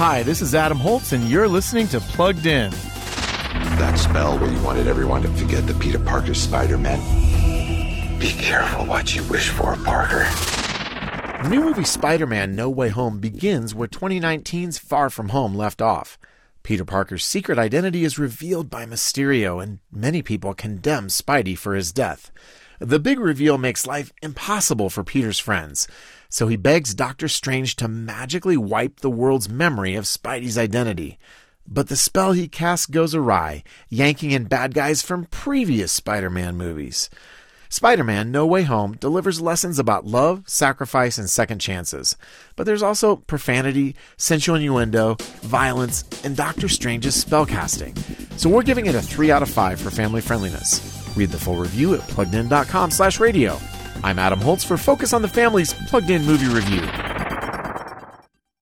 Hi, this is Adam Holz, and you're listening to Plugged In. That spell where you wanted everyone to forget the Peter Parker Spider Man. Be careful what you wish for, Parker. The new movie Spider Man No Way Home begins where 2019's Far From Home left off. Peter Parker's secret identity is revealed by Mysterio, and many people condemn Spidey for his death. The big reveal makes life impossible for Peter's friends, so he begs Doctor Strange to magically wipe the world's memory of Spidey's identity. But the spell he casts goes awry, yanking in bad guys from previous Spider Man movies. Spider Man No Way Home delivers lessons about love, sacrifice, and second chances. But there's also profanity, sensual innuendo, violence, and Doctor Strange's spellcasting. So we're giving it a 3 out of 5 for family friendliness. Read the full review at pluggedin.com slash radio. I'm Adam Holz for Focus on the Family's Plugged In Movie Review.